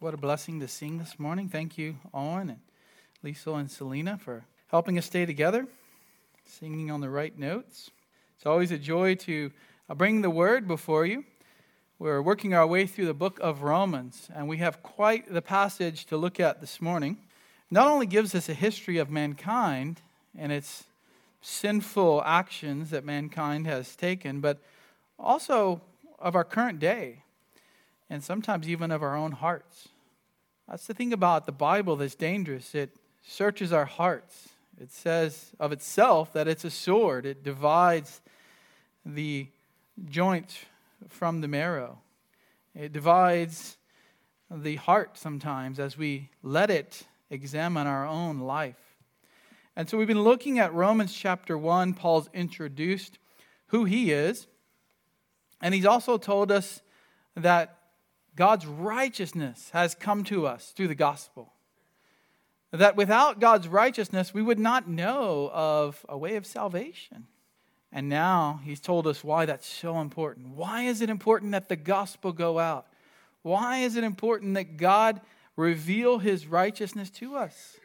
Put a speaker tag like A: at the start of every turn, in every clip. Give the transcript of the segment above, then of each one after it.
A: What a blessing to sing this morning. Thank you, Owen and Lisa and Selena, for helping us stay together, singing on the right notes. It's always a joy to uh, bring the word before you. We're working our way through the book of Romans, and we have quite the passage to look at this morning. Not only gives us a history of mankind and its sinful actions that mankind has taken, but also of our current day and sometimes even of our own hearts. That's the thing about the Bible that's dangerous. It searches our hearts. It says of itself that it's a sword, it divides the joint from the marrow. It divides the heart sometimes as we let it examine our own life. And so we've been looking at Romans chapter 1. Paul's introduced who he is, and he's also told us that God's righteousness has come to us through the gospel. That without God's righteousness, we would not know of a way of salvation. And now he's told us why that's so important. Why is it important that the gospel go out? Why is it important that God reveal his righteousness to us?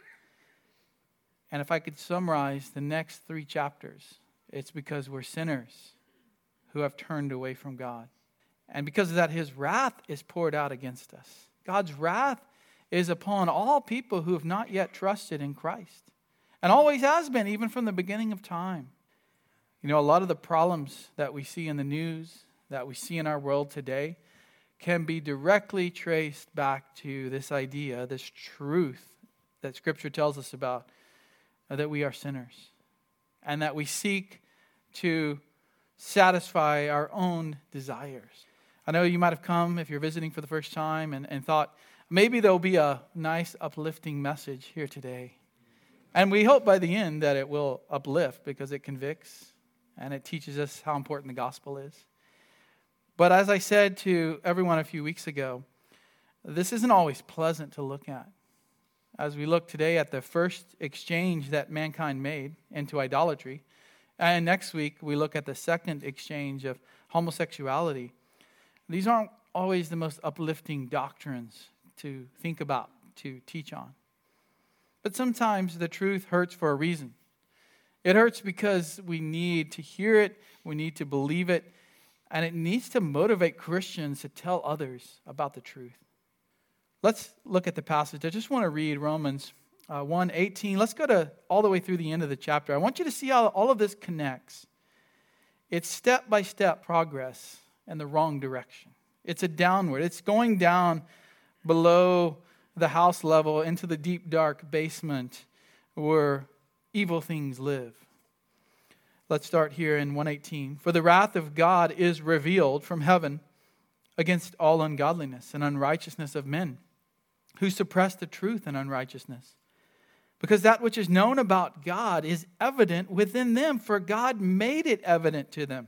A: And if I could summarize the next three chapters, it's because we're sinners who have turned away from God. And because of that, his wrath is poured out against us. God's wrath is upon all people who have not yet trusted in Christ, and always has been, even from the beginning of time. You know, a lot of the problems that we see in the news, that we see in our world today, can be directly traced back to this idea, this truth that Scripture tells us about, that we are sinners, and that we seek to satisfy our own desires. I know you might have come if you're visiting for the first time and, and thought maybe there'll be a nice, uplifting message here today. And we hope by the end that it will uplift because it convicts and it teaches us how important the gospel is. But as I said to everyone a few weeks ago, this isn't always pleasant to look at. As we look today at the first exchange that mankind made into idolatry, and next week we look at the second exchange of homosexuality these aren't always the most uplifting doctrines to think about, to teach on. But sometimes the truth hurts for a reason. It hurts because we need to hear it, we need to believe it, and it needs to motivate Christians to tell others about the truth. Let's look at the passage. I just want to read Romans uh, 1 18. Let's go to all the way through the end of the chapter. I want you to see how all of this connects. It's step by step progress and the wrong direction. It's a downward, it's going down below the house level into the deep, dark basement where evil things live. Let's start here in 118. For the wrath of God is revealed from heaven against all ungodliness and unrighteousness of men who suppress the truth and unrighteousness. Because that which is known about God is evident within them, for God made it evident to them.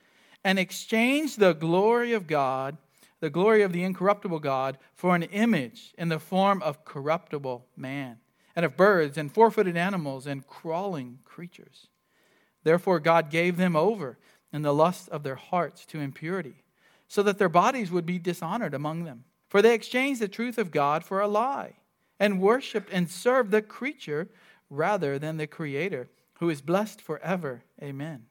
A: and exchanged the glory of God, the glory of the incorruptible God, for an image in the form of corruptible man, and of birds, and four footed animals, and crawling creatures. Therefore, God gave them over in the lust of their hearts to impurity, so that their bodies would be dishonored among them. For they exchanged the truth of God for a lie, and worshiped and served the creature rather than the Creator, who is blessed forever. Amen.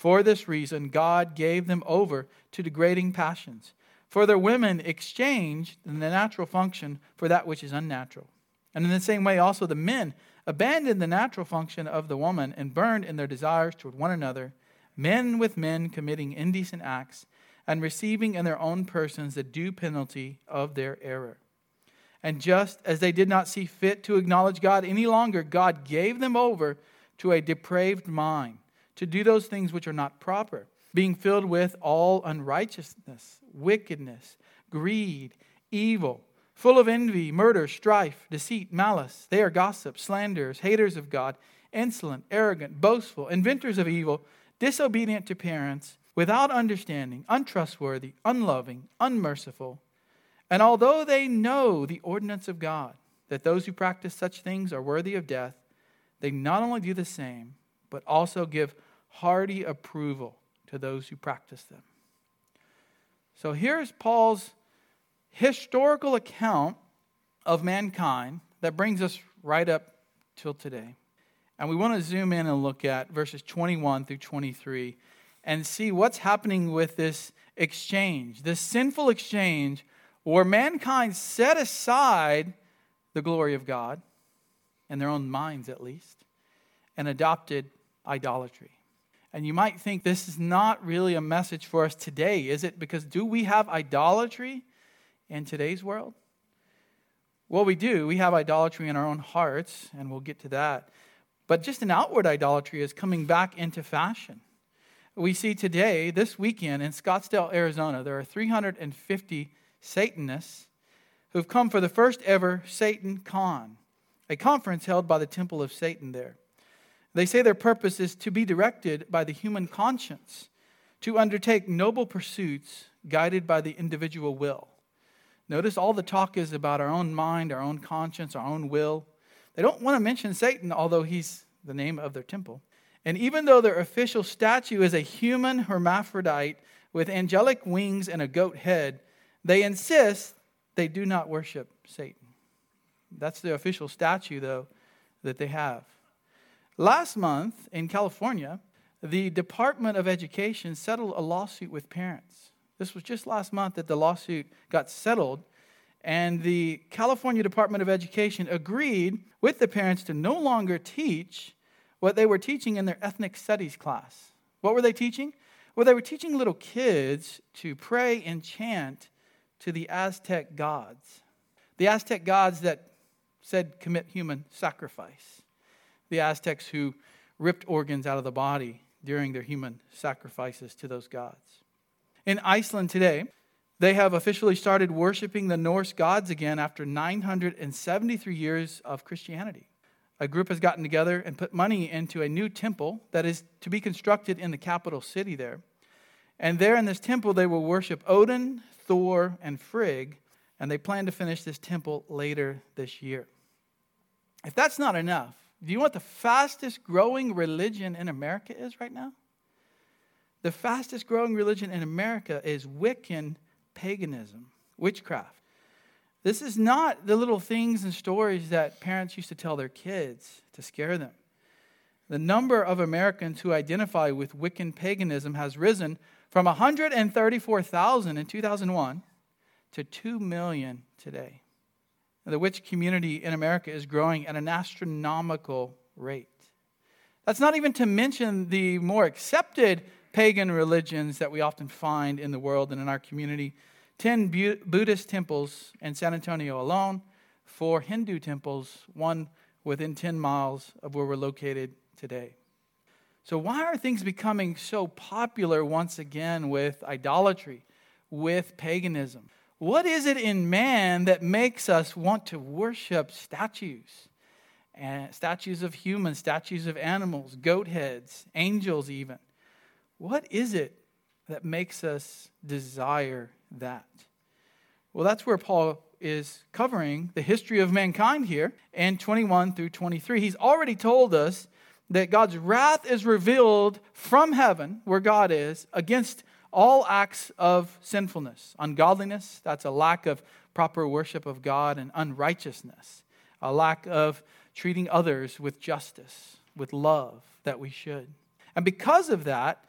A: For this reason, God gave them over to degrading passions. For their women exchanged the natural function for that which is unnatural. And in the same way, also the men abandoned the natural function of the woman and burned in their desires toward one another, men with men committing indecent acts and receiving in their own persons the due penalty of their error. And just as they did not see fit to acknowledge God any longer, God gave them over to a depraved mind to do those things which are not proper, being filled with all unrighteousness, wickedness, greed, evil, full of envy, murder, strife, deceit, malice. They are gossips, slanderers, haters of God, insolent, arrogant, boastful, inventors of evil, disobedient to parents, without understanding, untrustworthy, unloving, unmerciful. And although they know the ordinance of God, that those who practice such things are worthy of death, they not only do the same, but also give hearty approval to those who practice them. So here's Paul's historical account of mankind that brings us right up till today. And we want to zoom in and look at verses 21 through 23 and see what's happening with this exchange, this sinful exchange where mankind set aside the glory of God, in their own minds at least, and adopted idolatry. And you might think this is not really a message for us today, is it? Because do we have idolatry in today's world? Well, we do. We have idolatry in our own hearts, and we'll get to that. But just an outward idolatry is coming back into fashion. We see today, this weekend in Scottsdale, Arizona, there are 350 Satanists who've come for the first ever Satan Con, a conference held by the Temple of Satan there. They say their purpose is to be directed by the human conscience, to undertake noble pursuits guided by the individual will. Notice all the talk is about our own mind, our own conscience, our own will. They don't want to mention Satan, although he's the name of their temple. And even though their official statue is a human hermaphrodite with angelic wings and a goat head, they insist they do not worship Satan. That's the official statue, though, that they have. Last month in California, the Department of Education settled a lawsuit with parents. This was just last month that the lawsuit got settled, and the California Department of Education agreed with the parents to no longer teach what they were teaching in their ethnic studies class. What were they teaching? Well, they were teaching little kids to pray and chant to the Aztec gods. The Aztec gods that said commit human sacrifice the Aztecs who ripped organs out of the body during their human sacrifices to those gods. In Iceland today, they have officially started worshiping the Norse gods again after 973 years of Christianity. A group has gotten together and put money into a new temple that is to be constructed in the capital city there. And there in this temple, they will worship Odin, Thor, and Frigg, and they plan to finish this temple later this year. If that's not enough, do you know what the fastest growing religion in America is right now? The fastest growing religion in America is Wiccan paganism, witchcraft. This is not the little things and stories that parents used to tell their kids to scare them. The number of Americans who identify with Wiccan paganism has risen from 134,000 in 2001 to 2 million today. The witch community in America is growing at an astronomical rate. That's not even to mention the more accepted pagan religions that we often find in the world and in our community. 10 Buddhist temples in San Antonio alone, four Hindu temples, one within 10 miles of where we're located today. So, why are things becoming so popular once again with idolatry, with paganism? What is it in man that makes us want to worship statues? And statues of humans, statues of animals, goat heads, angels, even. What is it that makes us desire that? Well, that's where Paul is covering the history of mankind here in 21 through 23. He's already told us that God's wrath is revealed from heaven, where God is, against all acts of sinfulness, ungodliness, that's a lack of proper worship of God, and unrighteousness, a lack of treating others with justice, with love that we should. And because of that,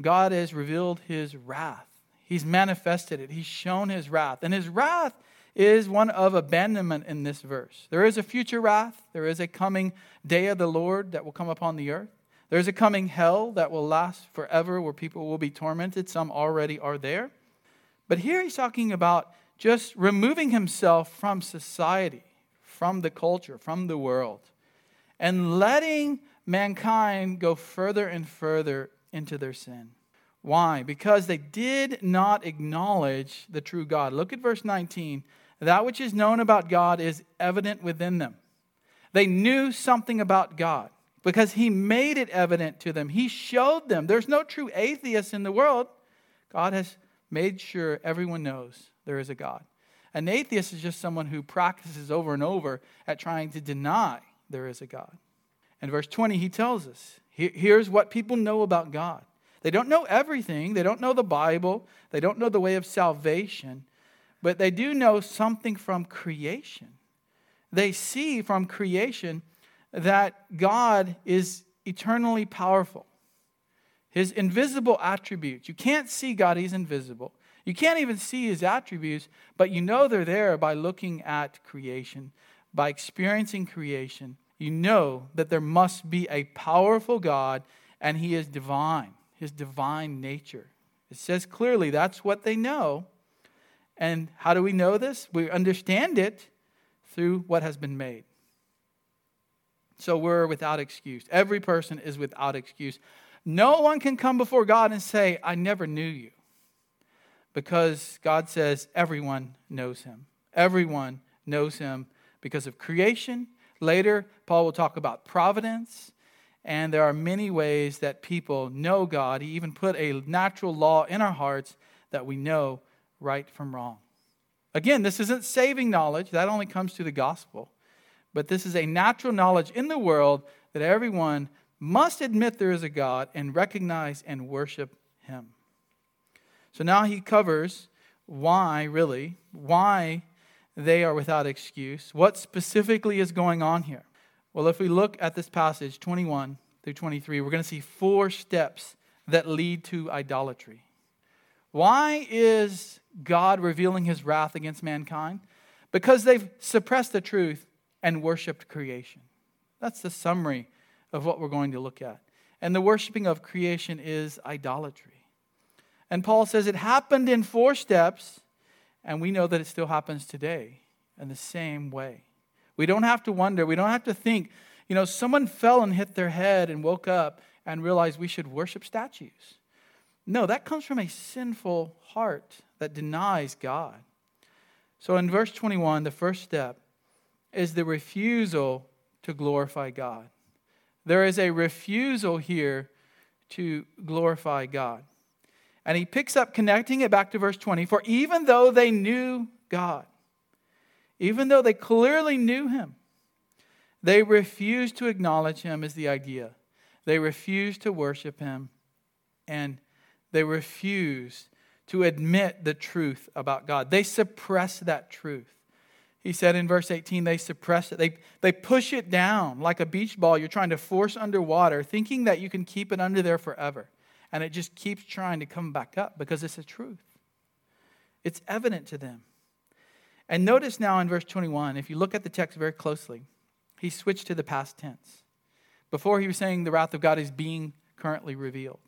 A: God has revealed his wrath. He's manifested it. He's shown his wrath. And his wrath is one of abandonment in this verse. There is a future wrath, there is a coming day of the Lord that will come upon the earth. There's a coming hell that will last forever where people will be tormented. Some already are there. But here he's talking about just removing himself from society, from the culture, from the world, and letting mankind go further and further into their sin. Why? Because they did not acknowledge the true God. Look at verse 19. that which is known about God is evident within them. They knew something about God because He made it evident to them. He showed them. There's no true atheist in the world. God has made sure everyone knows there is a God. An atheist is just someone who practices over and over at trying to deny there is a God. In verse 20, he tells us here's what people know about God. They don't know everything, they don't know the Bible, they don't know the way of salvation, but they do know something from creation. They see from creation that God is eternally powerful. His invisible attributes. You can't see God, He's invisible. You can't even see His attributes, but you know they're there by looking at creation, by experiencing creation. You know that there must be a powerful God, and He is divine, His divine nature. It says clearly that's what they know. And how do we know this? We understand it through what has been made. So we're without excuse. Every person is without excuse. No one can come before God and say, I never knew you. Because God says everyone knows him. Everyone knows him because of creation. Later, Paul will talk about providence. And there are many ways that people know God. He even put a natural law in our hearts that we know right from wrong. Again, this isn't saving knowledge, that only comes through the gospel. But this is a natural knowledge in the world that everyone must admit there is a God and recognize and worship him. So now he covers why, really, why they are without excuse. What specifically is going on here? Well, if we look at this passage, 21 through 23, we're going to see four steps that lead to idolatry. Why is God revealing his wrath against mankind? Because they've suppressed the truth and worshiped creation. That's the summary of what we're going to look at. And the worshiping of creation is idolatry. And Paul says it happened in four steps, and we know that it still happens today in the same way. We don't have to wonder, we don't have to think, you know, someone fell and hit their head and woke up and realized we should worship statues. No, that comes from a sinful heart that denies God. So in verse 21, the first step is the refusal to glorify God. There is a refusal here to glorify God. And he picks up connecting it back to verse 20. For even though they knew God, even though they clearly knew him, they refused to acknowledge him as the idea. They refused to worship him, and they refused to admit the truth about God. They suppressed that truth. He said in verse 18, they suppress it. They, they push it down like a beach ball you're trying to force underwater, thinking that you can keep it under there forever. And it just keeps trying to come back up because it's a truth. It's evident to them. And notice now in verse 21, if you look at the text very closely, he switched to the past tense. Before he was saying the wrath of God is being currently revealed.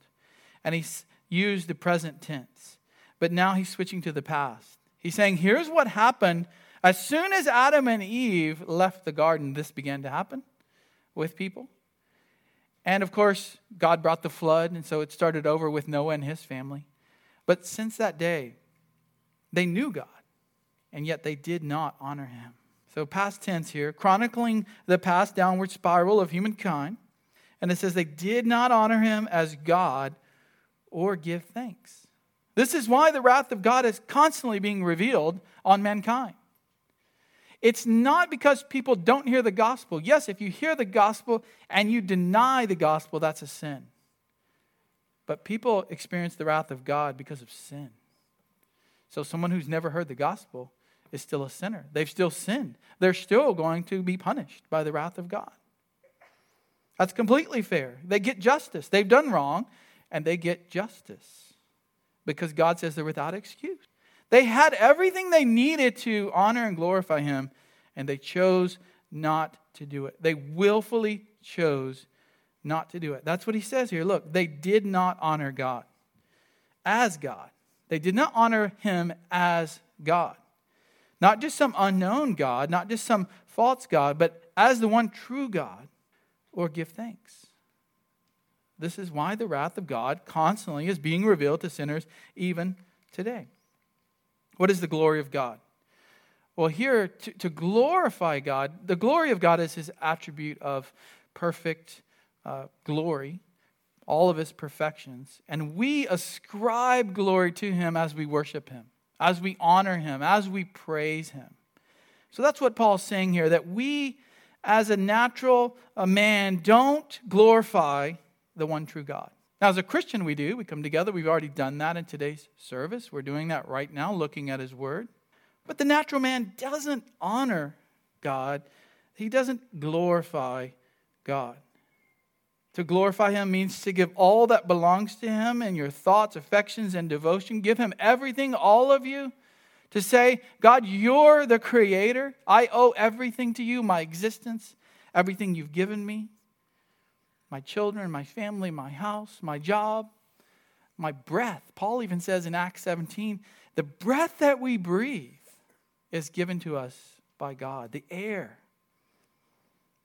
A: And he used the present tense. But now he's switching to the past. He's saying, here's what happened as soon as Adam and Eve left the garden, this began to happen with people. And of course, God brought the flood, and so it started over with Noah and his family. But since that day, they knew God, and yet they did not honor him. So, past tense here, chronicling the past downward spiral of humankind. And it says they did not honor him as God or give thanks. This is why the wrath of God is constantly being revealed on mankind. It's not because people don't hear the gospel. Yes, if you hear the gospel and you deny the gospel, that's a sin. But people experience the wrath of God because of sin. So someone who's never heard the gospel is still a sinner. They've still sinned. They're still going to be punished by the wrath of God. That's completely fair. They get justice. They've done wrong and they get justice because God says they're without excuse. They had everything they needed to honor and glorify him, and they chose not to do it. They willfully chose not to do it. That's what he says here. Look, they did not honor God as God. They did not honor him as God. Not just some unknown God, not just some false God, but as the one true God, or give thanks. This is why the wrath of God constantly is being revealed to sinners even today. What is the glory of God? Well, here, to, to glorify God, the glory of God is his attribute of perfect uh, glory, all of his perfections. And we ascribe glory to him as we worship him, as we honor him, as we praise him. So that's what Paul's saying here that we, as a natural a man, don't glorify the one true God. Now, as a Christian, we do. We come together. We've already done that in today's service. We're doing that right now, looking at his word. But the natural man doesn't honor God, he doesn't glorify God. To glorify him means to give all that belongs to him in your thoughts, affections, and devotion. Give him everything, all of you. To say, God, you're the creator. I owe everything to you, my existence, everything you've given me, my children, my family, my house, my job, my breath. Paul even says in Acts 17, the breath that we breathe is given to us by God, the air.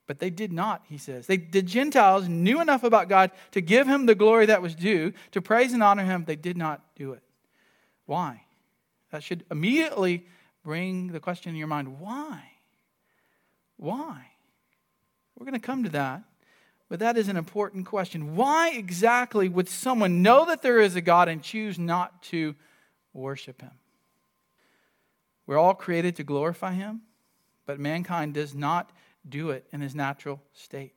A: But they did not, he says. They, the Gentiles knew enough about God to give him the glory that was due, to praise and honor him. They did not do it. Why? That should immediately bring the question in your mind why? Why? We're going to come to that, but that is an important question. Why exactly would someone know that there is a God and choose not to worship him? We're all created to glorify him, but mankind does not do it in his natural state.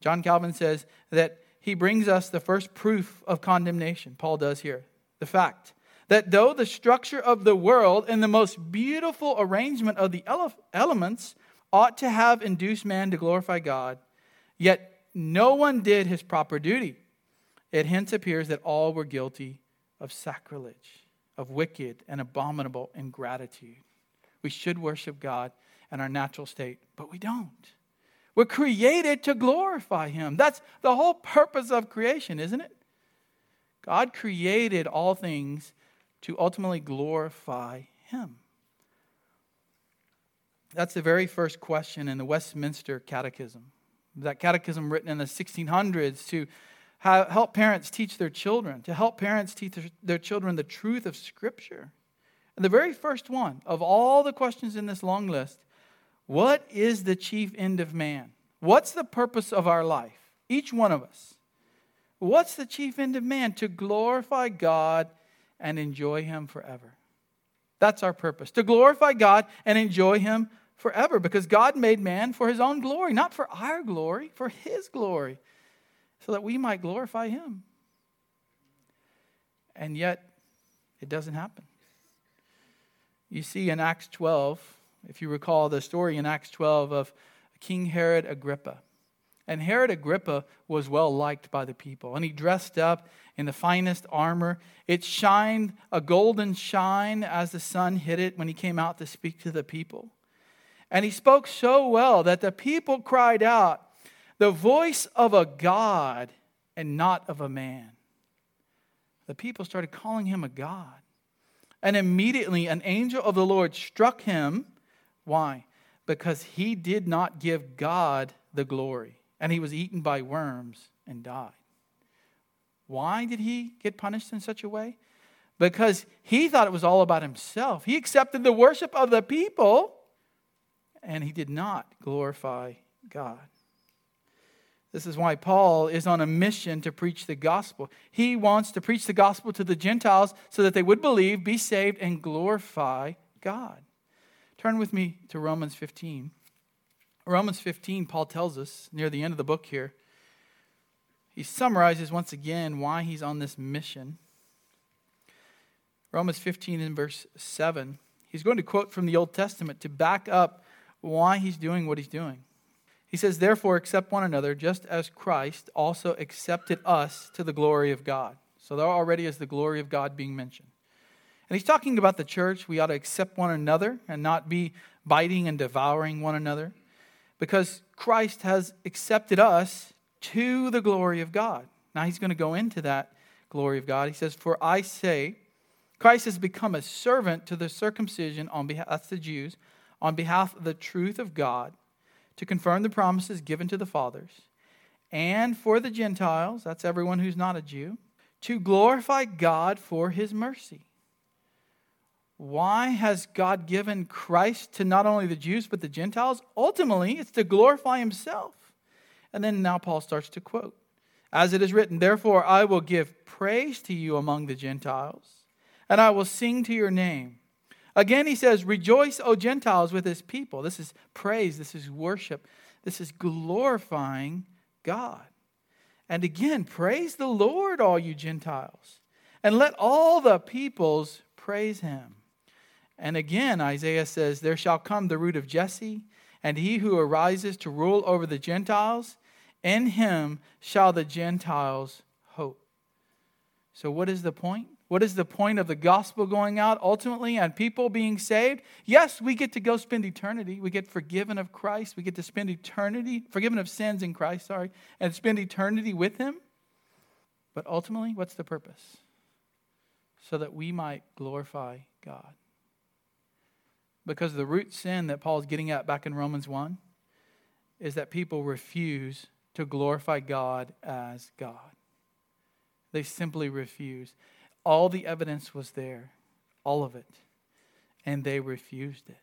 A: John Calvin says that he brings us the first proof of condemnation. Paul does here. The fact that though the structure of the world and the most beautiful arrangement of the ele- elements ought to have induced man to glorify God, yet no one did his proper duty. It hence appears that all were guilty of sacrilege of wicked and abominable ingratitude. We should worship God in our natural state, but we don't. We're created to glorify Him. That's the whole purpose of creation, isn't it? God created all things to ultimately glorify Him. That's the very first question in the Westminster Catechism. That catechism written in the 1600s to help parents teach their children, to help parents teach their children the truth of Scripture. And the very first one of all the questions in this long list what is the chief end of man? What's the purpose of our life? Each one of us. What's the chief end of man? To glorify God and enjoy Him forever. That's our purpose. To glorify God and enjoy Him forever because God made man for His own glory, not for our glory, for His glory so that we might glorify Him. And yet, it doesn't happen. You see in Acts 12, if you recall the story in Acts 12 of King Herod Agrippa. And Herod Agrippa was well liked by the people, and he dressed up in the finest armor. It shined a golden shine as the sun hit it when he came out to speak to the people. And he spoke so well that the people cried out, the voice of a God and not of a man. The people started calling him a God. And immediately an angel of the Lord struck him. Why? Because he did not give God the glory, and he was eaten by worms and died. Why did he get punished in such a way? Because he thought it was all about himself. He accepted the worship of the people, and he did not glorify God. This is why Paul is on a mission to preach the gospel. He wants to preach the gospel to the Gentiles so that they would believe, be saved, and glorify God. Turn with me to Romans 15. Romans 15, Paul tells us near the end of the book here, he summarizes once again why he's on this mission. Romans 15 in verse 7, he's going to quote from the Old Testament to back up why he's doing what he's doing. He says, Therefore, accept one another, just as Christ also accepted us to the glory of God. So there already is the glory of God being mentioned. And he's talking about the church. We ought to accept one another and not be biting and devouring one another because Christ has accepted us to the glory of God. Now he's going to go into that glory of God. He says, For I say, Christ has become a servant to the circumcision on behalf, that's the Jews, on behalf of the truth of God to confirm the promises given to the fathers, and for the Gentiles, that's everyone who's not a Jew, to glorify God for his mercy. why has God given Christ to not only the Jews but the Gentiles? Ultimately, it's to glorify himself. And then now Paul starts to quote As it is written, Therefore I will give praise to you among the Gentiles, and I will sing to your name. Again, he says, Rejoice, O Gentiles, with his people. This is praise, this is worship, this is glorifying God. And again, praise the Lord, all you Gentiles, and let all the peoples praise him. And again, Isaiah says, There shall come the root of Jesse, and he who arises to rule over the Gentiles. In him shall the Gentiles hope. So, what is the point? What is the point of the gospel going out ultimately and people being saved? Yes, we get to go spend eternity. We get forgiven of Christ. We get to spend eternity, forgiven of sins in Christ, sorry, and spend eternity with Him. But ultimately, what's the purpose? So that we might glorify God. Because the root sin that Paul's getting at back in Romans 1 is that people refuse to glorify God as God. They simply refuse. All the evidence was there, all of it, and they refused it.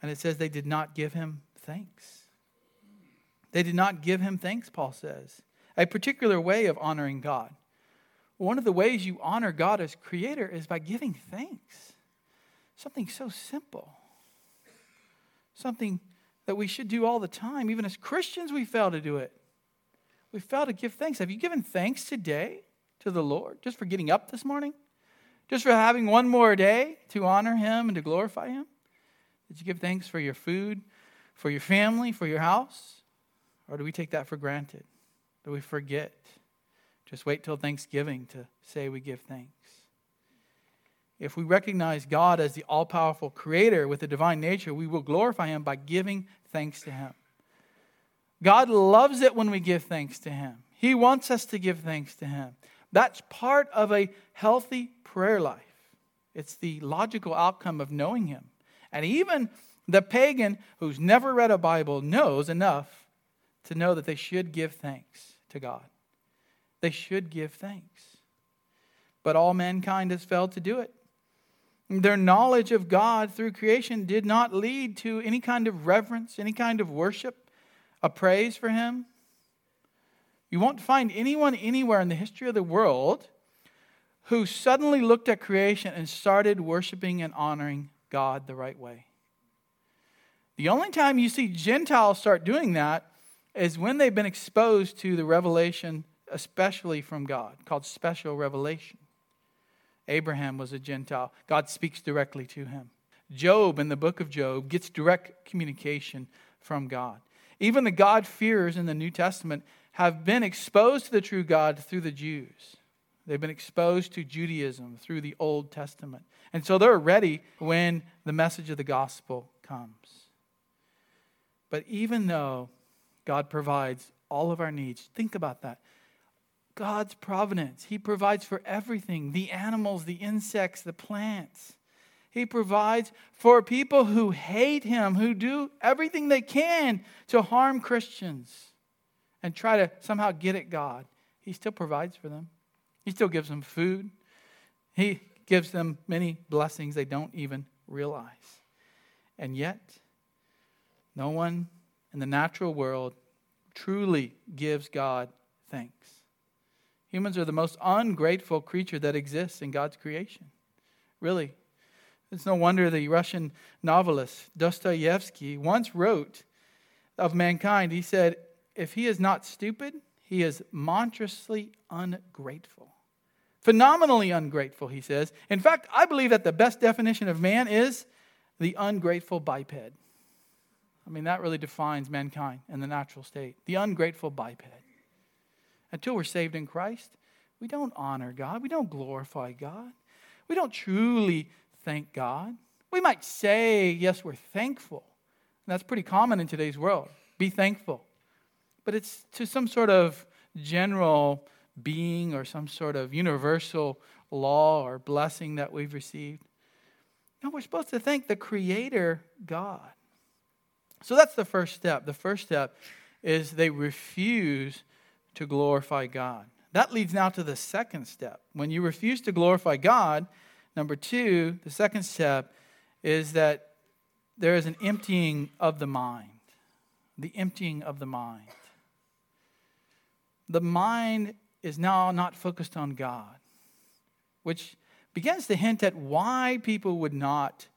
A: And it says they did not give him thanks. They did not give him thanks, Paul says. A particular way of honoring God. One of the ways you honor God as creator is by giving thanks. Something so simple. Something that we should do all the time. Even as Christians, we fail to do it. We fail to give thanks. Have you given thanks today to the Lord just for getting up this morning? Just for having one more day to honor Him and to glorify Him? Did you give thanks for your food, for your family, for your house? Or do we take that for granted? Do we forget? Just wait till Thanksgiving to say we give thanks. If we recognize God as the all powerful creator with a divine nature, we will glorify Him by giving thanks to Him. God loves it when we give thanks to Him. He wants us to give thanks to Him. That's part of a healthy prayer life. It's the logical outcome of knowing Him. And even the pagan who's never read a Bible knows enough to know that they should give thanks to God. They should give thanks. But all mankind has failed to do it. Their knowledge of God through creation did not lead to any kind of reverence, any kind of worship, a praise for Him. You won't find anyone anywhere in the history of the world who suddenly looked at creation and started worshiping and honoring God the right way. The only time you see Gentiles start doing that is when they've been exposed to the revelation, especially from God, called special revelation. Abraham was a Gentile. God speaks directly to him. Job, in the book of Job, gets direct communication from God. Even the God-fearers in the New Testament have been exposed to the true God through the Jews. They've been exposed to Judaism through the Old Testament. And so they're ready when the message of the gospel comes. But even though God provides all of our needs, think about that. God's providence. He provides for everything the animals, the insects, the plants. He provides for people who hate Him, who do everything they can to harm Christians and try to somehow get at God. He still provides for them, He still gives them food. He gives them many blessings they don't even realize. And yet, no one in the natural world truly gives God thanks. Humans are the most ungrateful creature that exists in God's creation. Really. It's no wonder the Russian novelist Dostoevsky once wrote of mankind, he said, if he is not stupid, he is monstrously ungrateful. Phenomenally ungrateful, he says. In fact, I believe that the best definition of man is the ungrateful biped. I mean, that really defines mankind in the natural state. The ungrateful biped until we're saved in Christ, we don't honor God. We don't glorify God. We don't truly thank God. We might say, yes, we're thankful. And that's pretty common in today's world. Be thankful. But it's to some sort of general being or some sort of universal law or blessing that we've received. No, we're supposed to thank the Creator God. So that's the first step. The first step is they refuse to glorify God. That leads now to the second step. When you refuse to glorify God, Number two, the second step is that there is an emptying of the mind. The emptying of the mind. The mind is now not focused on God, which begins to hint at why people would not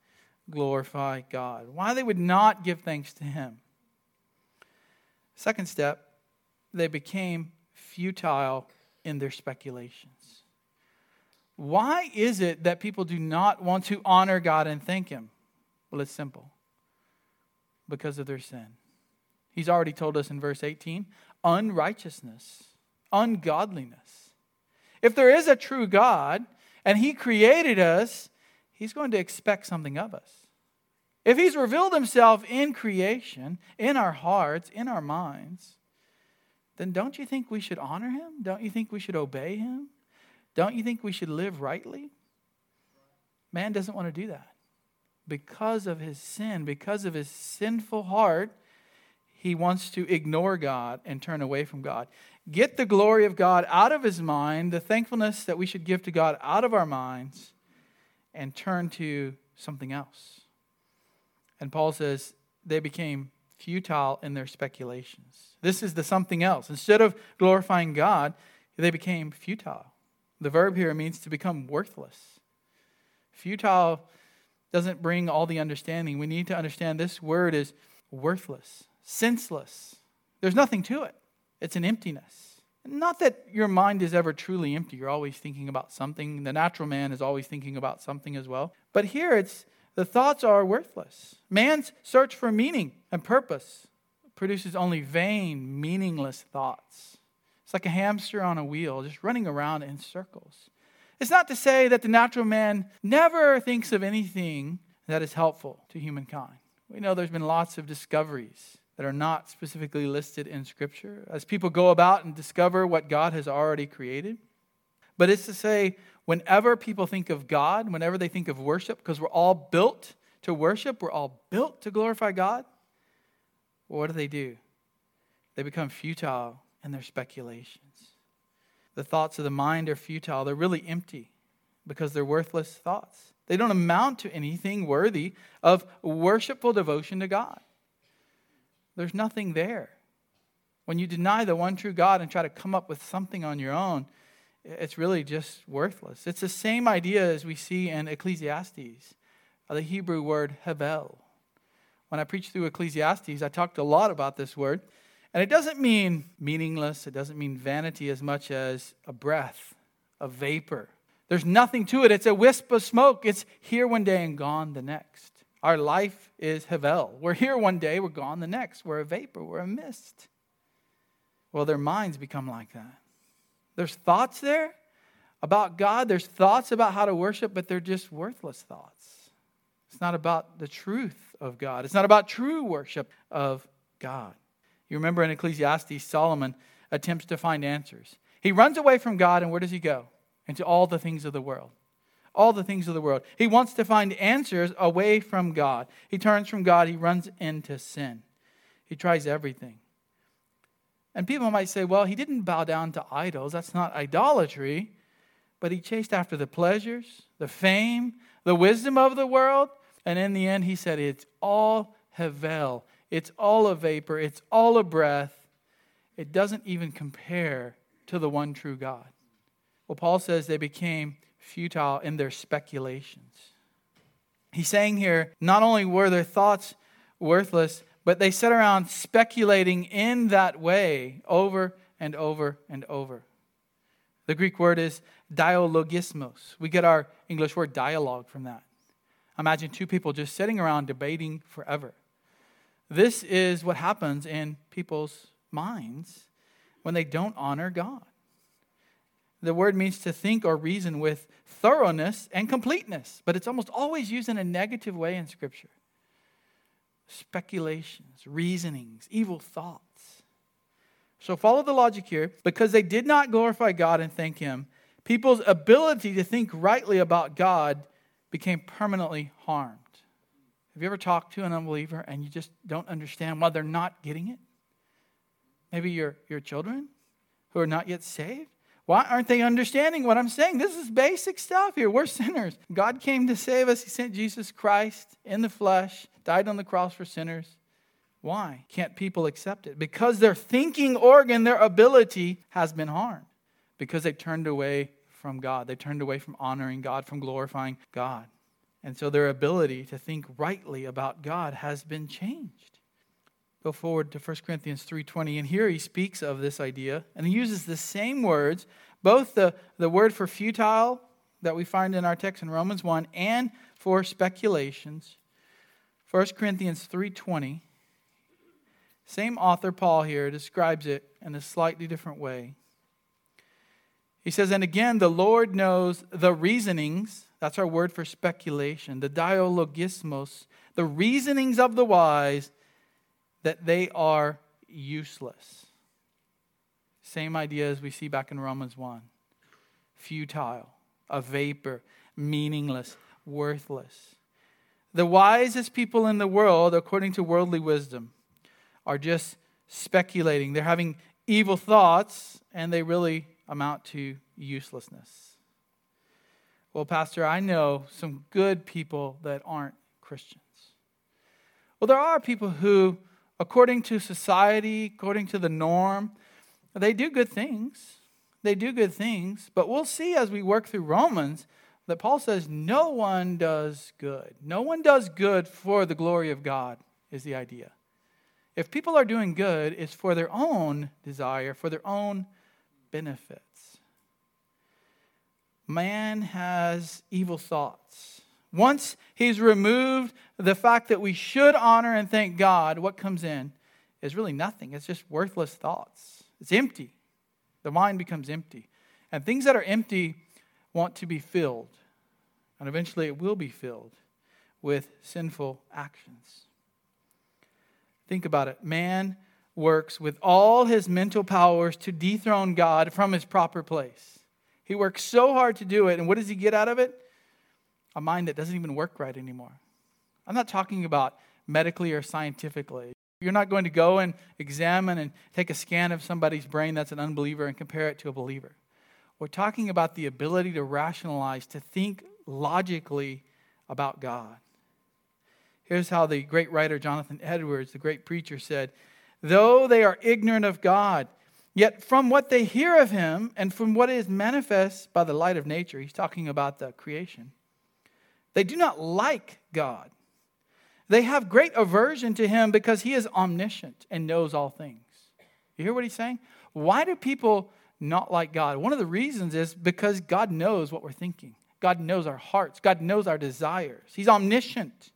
A: glorify God, why they would not give thanks to Him. Second step, they became futile in their speculations. Why is it that people do not want to honor God and thank Him? Well, it's simple because of their sin. He's already told us in verse 18 unrighteousness, ungodliness. If there is a true God and He created us, He's going to expect something of us. If He's revealed Himself in creation, in our hearts, in our minds, then don't you think we should honor Him? Don't you think we should obey Him? Don't you think we should live rightly? Man doesn't want to do that. Because of his sin, because of his sinful heart, he wants to ignore God and turn away from God. Get the glory of God out of his mind, the thankfulness that we should give to God out of our minds, and turn to something else. And Paul says they became futile in their speculations. This is the something else. Instead of glorifying God, they became futile. The verb here means to become worthless. Futile doesn't bring all the understanding. We need to understand this word is worthless, senseless. There's nothing to it, it's an emptiness. Not that your mind is ever truly empty. You're always thinking about something. The natural man is always thinking about something as well. But here it's the thoughts are worthless. Man's search for meaning and purpose produces only vain, meaningless thoughts. It's like a hamster on a wheel, just running around in circles. It's not to say that the natural man never thinks of anything that is helpful to humankind. We know there's been lots of discoveries that are not specifically listed in Scripture as people go about and discover what God has already created. But it's to say, whenever people think of God, whenever they think of worship, because we're all built to worship, we're all built to glorify God, what do they do? They become futile in their speculations. The thoughts of the mind are futile, they're really empty because they're worthless thoughts. They don't amount to anything worthy of worshipful devotion to God. There's nothing there. When you deny the one true God and try to come up with something on your own, it's really just worthless. It's the same idea as we see in Ecclesiastes, the Hebrew word hevel. When I preached through Ecclesiastes, I talked a lot about this word. And it doesn't mean meaningless, it doesn't mean vanity as much as a breath, a vapor. There's nothing to it. It's a wisp of smoke. It's here one day and gone the next. Our life is Hevel. We're here one day, we're gone the next. We're a vapor, we're a mist. Well, their minds become like that. There's thoughts there about God, there's thoughts about how to worship, but they're just worthless thoughts. It's not about the truth of God, it's not about true worship of God. You remember in Ecclesiastes, Solomon attempts to find answers. He runs away from God, and where does he go? Into all the things of the world. All the things of the world. He wants to find answers away from God. He turns from God, he runs into sin. He tries everything. And people might say, well, he didn't bow down to idols. That's not idolatry. But he chased after the pleasures, the fame, the wisdom of the world. And in the end, he said, it's all Hevel. It's all a vapor, it's all a breath. It doesn't even compare to the one true God. Well, Paul says they became futile in their speculations. He's saying here, not only were their thoughts worthless, but they sat around speculating in that way over and over and over. The Greek word is dialogismos. We get our English word dialogue from that. Imagine two people just sitting around debating forever. This is what happens in people's minds when they don't honor God. The word means to think or reason with thoroughness and completeness, but it's almost always used in a negative way in Scripture. Speculations, reasonings, evil thoughts. So follow the logic here. Because they did not glorify God and thank Him, people's ability to think rightly about God became permanently harmed. Have you ever talked to an unbeliever and you just don't understand why they're not getting it? Maybe your, your children who are not yet saved. Why aren't they understanding what I'm saying? This is basic stuff here. We're sinners. God came to save us. He sent Jesus Christ in the flesh, died on the cross for sinners. Why can't people accept it? Because their thinking organ, their ability has been harmed. Because they turned away from God. They turned away from honoring God, from glorifying God. And so their ability to think rightly about God has been changed. Go forward to 1 Corinthians 3:20 and here he speaks of this idea and he uses the same words, both the, the word for futile that we find in our text in Romans 1 and for speculations. 1 Corinthians 3:20 same author Paul here describes it in a slightly different way. He says, And again, the Lord knows the reasonings, that's our word for speculation, the dialogismos, the reasonings of the wise, that they are useless. Same idea as we see back in Romans 1 futile, a vapor, meaningless, worthless. The wisest people in the world, according to worldly wisdom, are just speculating. They're having evil thoughts, and they really amount to uselessness. Well, Pastor, I know some good people that aren't Christians. Well, there are people who, according to society, according to the norm, they do good things. They do good things. But we'll see as we work through Romans that Paul says no one does good. No one does good for the glory of God, is the idea. If people are doing good, it's for their own desire, for their own benefits. Man has evil thoughts. Once he's removed the fact that we should honor and thank God, what comes in is really nothing. It's just worthless thoughts. It's empty. The mind becomes empty. And things that are empty want to be filled. And eventually it will be filled with sinful actions. Think about it. Man works with all his mental powers to dethrone God from his proper place. He works so hard to do it, and what does he get out of it? A mind that doesn't even work right anymore. I'm not talking about medically or scientifically. You're not going to go and examine and take a scan of somebody's brain that's an unbeliever and compare it to a believer. We're talking about the ability to rationalize, to think logically about God. Here's how the great writer Jonathan Edwards, the great preacher, said Though they are ignorant of God, yet from what they hear of him and from what is manifest by the light of nature, he's talking about the creation, they do not like God. They have great aversion to him because he is omniscient and knows all things. You hear what he's saying? Why do people not like God? One of the reasons is because God knows what we're thinking. God knows our hearts. God knows our desires. He's omniscient.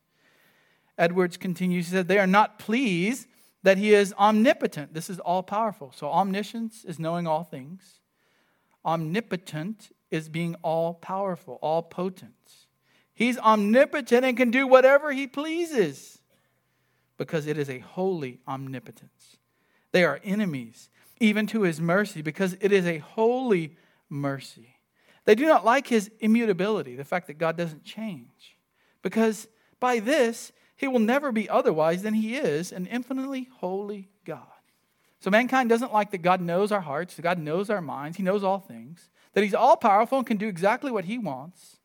A: Edwards continues, he said, They are not pleased that he is omnipotent. This is all powerful. So, omniscience is knowing all things, omnipotent is being all powerful, all potent. He's omnipotent and can do whatever he pleases because it is a holy omnipotence. They are enemies, even to his mercy, because it is a holy mercy. They do not like his immutability, the fact that God doesn't change, because by this he will never be otherwise than he is an infinitely holy God. So mankind doesn't like that God knows our hearts, that God knows our minds, he knows all things, that he's all powerful and can do exactly what he wants,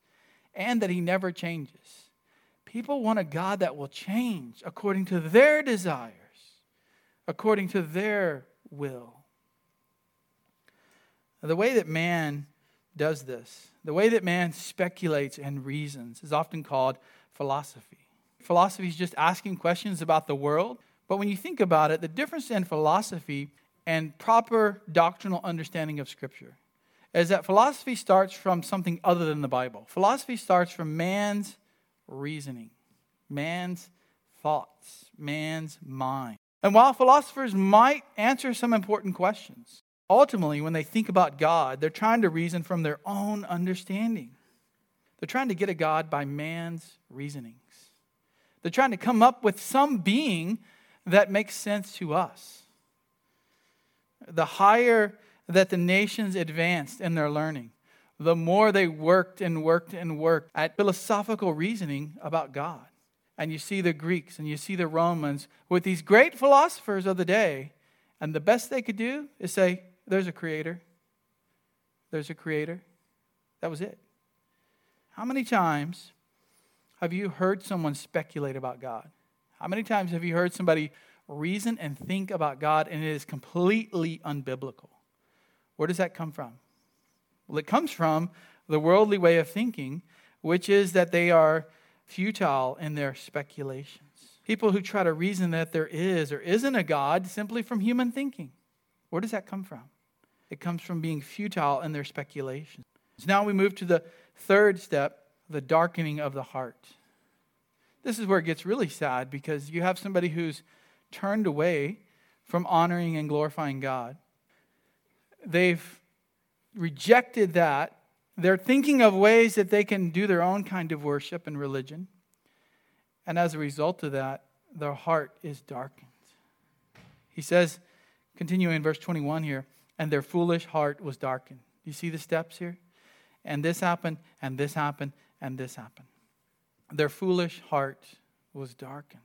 A: and that he never changes. People want a God that will change according to their desires, according to their will. the way that man does this, the way that man speculates and reasons, is often called philosophy. Philosophy is just asking questions about the world. But when you think about it, the difference in philosophy and proper doctrinal understanding of Scripture is that philosophy starts from something other than the Bible. Philosophy starts from man's reasoning, man's thoughts, man's mind. And while philosophers might answer some important questions, ultimately, when they think about God, they're trying to reason from their own understanding. They're trying to get a God by man's reasonings. They're trying to come up with some being that makes sense to us. The higher that the nations advanced in their learning, the more they worked and worked and worked at philosophical reasoning about God. And you see the Greeks and you see the Romans with these great philosophers of the day, and the best they could do is say, There's a creator. there's a creator. That was it. How many times have you heard someone speculate about God? How many times have you heard somebody reason and think about God and it is completely unbiblical? Where does that come from? Well, it comes from the worldly way of thinking, which is that they are futile in their speculations. People who try to reason that there is or isn't a God simply from human thinking. Where does that come from? It comes from being futile in their speculations. So now we move to the third step the darkening of the heart. This is where it gets really sad because you have somebody who's turned away from honoring and glorifying God. They've rejected that. They're thinking of ways that they can do their own kind of worship and religion. And as a result of that, their heart is darkened. He says, continuing in verse 21 here, and their foolish heart was darkened. You see the steps here? And this happened, and this happened, and this happened. Their foolish heart was darkened.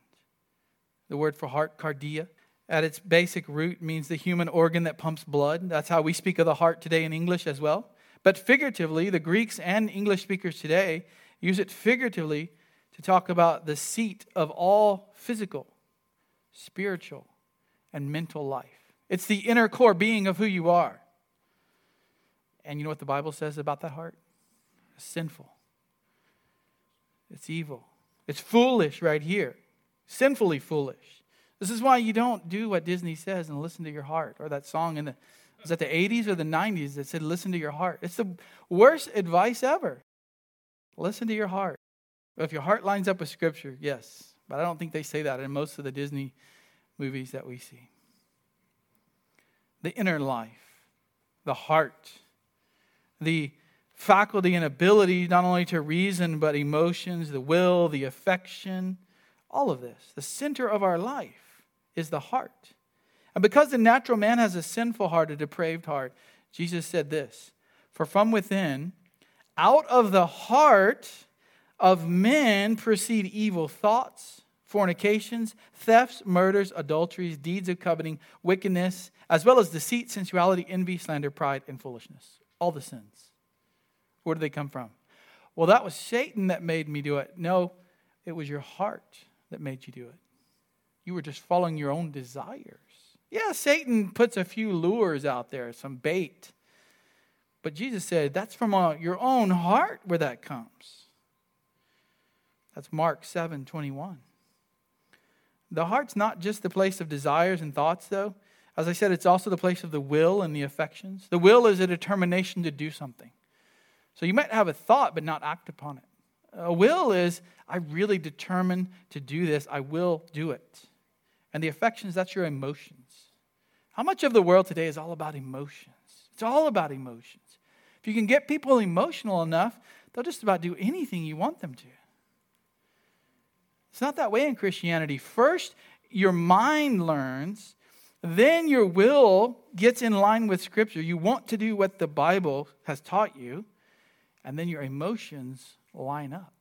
A: The word for heart, cardia, at its basic root means the human organ that pumps blood. That's how we speak of the heart today in English as well. But figuratively, the Greeks and English speakers today use it figuratively to talk about the seat of all physical, spiritual, and mental life. It's the inner core being of who you are. And you know what the Bible says about that heart? It's sinful. It's evil. It's foolish right here. Sinfully foolish. This is why you don't do what Disney says and listen to your heart. Or that song in the was that the 80s or the 90s that said listen to your heart. It's the worst advice ever. Listen to your heart. If your heart lines up with scripture, yes. But I don't think they say that in most of the Disney movies that we see. The inner life, the heart, the faculty and ability not only to reason, but emotions, the will, the affection, all of this. The center of our life is the heart. And because the natural man has a sinful heart, a depraved heart, Jesus said this For from within, out of the heart of men proceed evil thoughts, fornications, thefts, murders, adulteries, deeds of coveting, wickedness, as well as deceit, sensuality, envy, slander, pride, and foolishness. All the sins. Where do they come from? Well, that was Satan that made me do it. No, it was your heart that made you do it. You were just following your own desires. Yeah, Satan puts a few lures out there, some bait. But Jesus said that's from uh, your own heart where that comes. That's Mark 7 21. The heart's not just the place of desires and thoughts, though. As I said, it's also the place of the will and the affections. The will is a determination to do something. So you might have a thought but not act upon it. A will is, I really determine to do this, I will do it. And the affections, that's your emotions. How much of the world today is all about emotions? It's all about emotions. If you can get people emotional enough, they'll just about do anything you want them to. It's not that way in Christianity. First, your mind learns, then your will gets in line with Scripture. You want to do what the Bible has taught you, and then your emotions line up.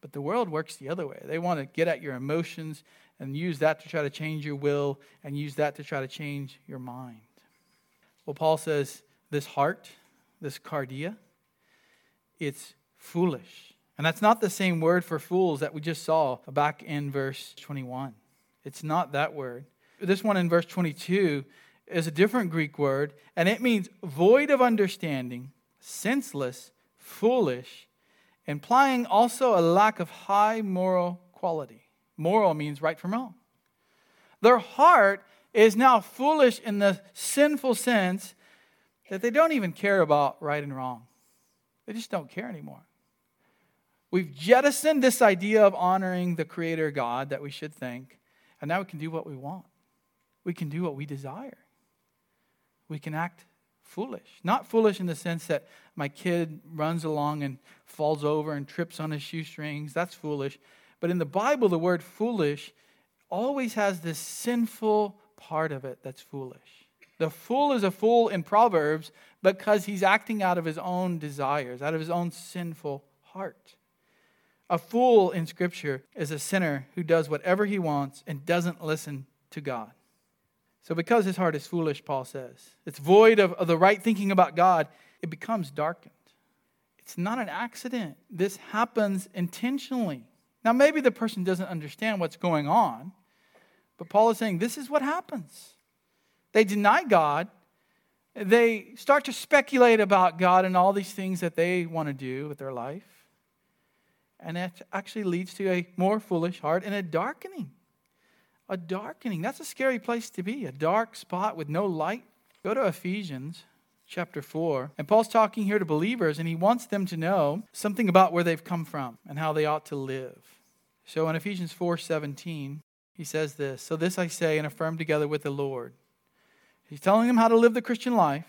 A: But the world works the other way. They want to get at your emotions and use that to try to change your will and use that to try to change your mind. Well, Paul says this heart, this cardia, it's foolish. And that's not the same word for fools that we just saw back in verse 21. It's not that word. This one in verse 22 is a different Greek word, and it means void of understanding senseless, foolish, implying also a lack of high moral quality. Moral means right from wrong. Their heart is now foolish in the sinful sense that they don't even care about right and wrong. They just don't care anymore. We've jettisoned this idea of honoring the Creator God that we should think, and now we can do what we want. We can do what we desire. We can act foolish. Not foolish in the sense that my kid runs along and falls over and trips on his shoestrings. That's foolish. But in the Bible, the word foolish always has this sinful part of it that's foolish. The fool is a fool in Proverbs because he's acting out of his own desires, out of his own sinful heart. A fool in Scripture is a sinner who does whatever he wants and doesn't listen to God. So, because his heart is foolish, Paul says, it's void of, of the right thinking about God, it becomes darkened. It's not an accident. This happens intentionally. Now, maybe the person doesn't understand what's going on, but Paul is saying this is what happens. They deny God, they start to speculate about God and all these things that they want to do with their life. And it actually leads to a more foolish heart and a darkening a darkening. That's a scary place to be, a dark spot with no light. Go to Ephesians chapter 4. And Paul's talking here to believers, and he wants them to know something about where they've come from and how they ought to live. So in Ephesians 4 17, he says this So this I say and affirm together with the Lord. He's telling them how to live the Christian life,